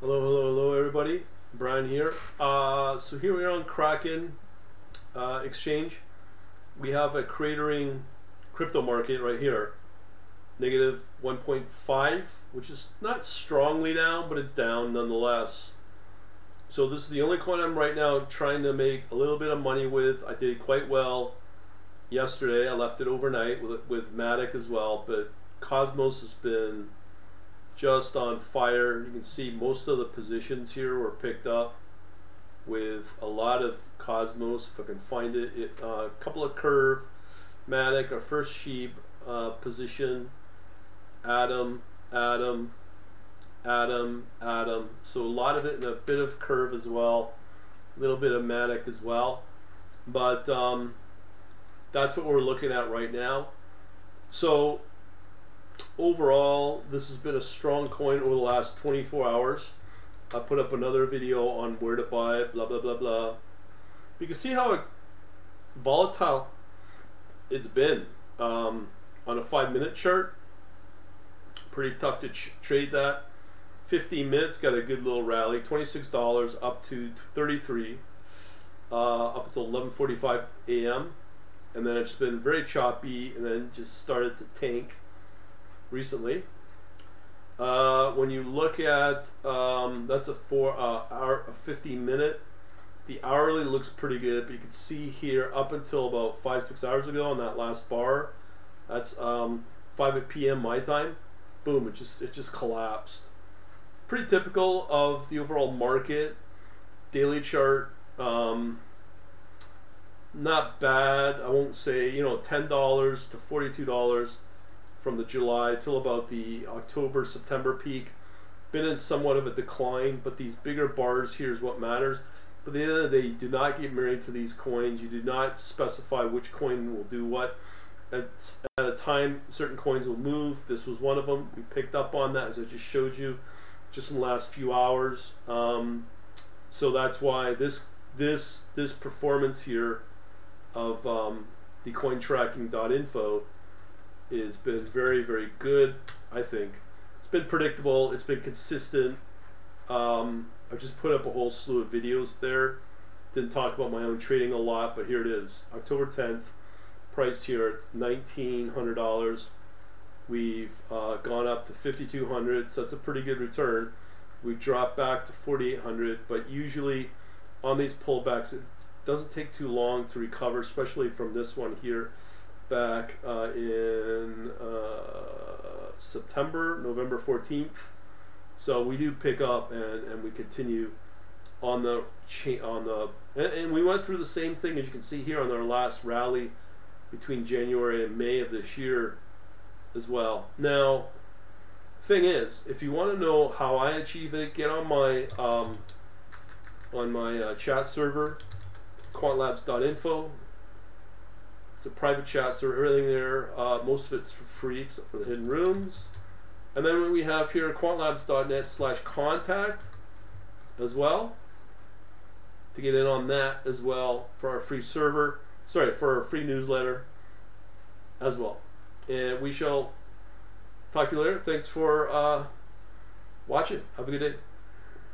Hello, hello, hello, everybody. Brian here. Uh, so here we are on Kraken uh, Exchange. We have a cratering crypto market right here, negative 1.5, which is not strongly down, but it's down nonetheless. So this is the only coin I'm right now trying to make a little bit of money with. I did quite well yesterday. I left it overnight with with Matic as well, but Cosmos has been just on fire. You can see most of the positions here were picked up with a lot of Cosmos. If I can find it, it uh, a couple of Curve, Matic, our first sheep uh, position, ATOM, ATOM, ATOM, ATOM. So a lot of it and a bit of Curve as well, a little bit of Matic as well. But um, that's what we're looking at right now. So overall, this has been a strong coin over the last 24 hours. I put up another video on where to buy it, blah, blah, blah, blah. You can see how volatile it's been um, on a five minute chart. Pretty tough to ch- trade that. 15 minutes got a good little rally. $26 up to 33 uh, up until 11:45 a.m. and then it's been very choppy and then just started to tank recently. Uh, when you look at um, that's a four uh, hour, a 15 minute. The hourly looks pretty good, but you can see here up until about five six hours ago on that last bar, that's um, 5 p.m. my time. Boom! It just it just collapsed. Pretty typical of the overall market. Daily chart, um, not bad. I won't say you know ten dollars to forty two dollars from the July till about the October September peak. Been in somewhat of a decline, but these bigger bars here is what matters. But the the day, do not get married to these coins. You do not specify which coin will do what. At, at a time, certain coins will move. This was one of them. We picked up on that as I just showed you, just in the last few hours. Um, so that's why this this this performance here of um, the cointracking.info has been very, very good. I think it's been predictable. It's been consistent. Um, I've just put up a whole slew of videos there. Didn't talk about my own trading a lot, but here it is. October 10th, priced here at $1,900. We've uh, gone up to 5200 so that's a pretty good return. We've dropped back to 4800 but usually on these pullbacks, it doesn't take too long to recover, especially from this one here back uh, in uh, September, November 14th. So we do pick up and, and we continue on the on the and, and we went through the same thing as you can see here on our last rally between January and May of this year as well. Now, thing is, if you want to know how I achieve it, get on my um, on my uh, chat server, quantlabs.info. It's a private chat so everything there. Uh, most of it's for free except for the hidden rooms. And then what we have here, quantlabs.net slash contact as well. To get in on that as well for our free server, sorry, for our free newsletter as well. And we shall talk to you later. Thanks for uh, watching. Have a good day.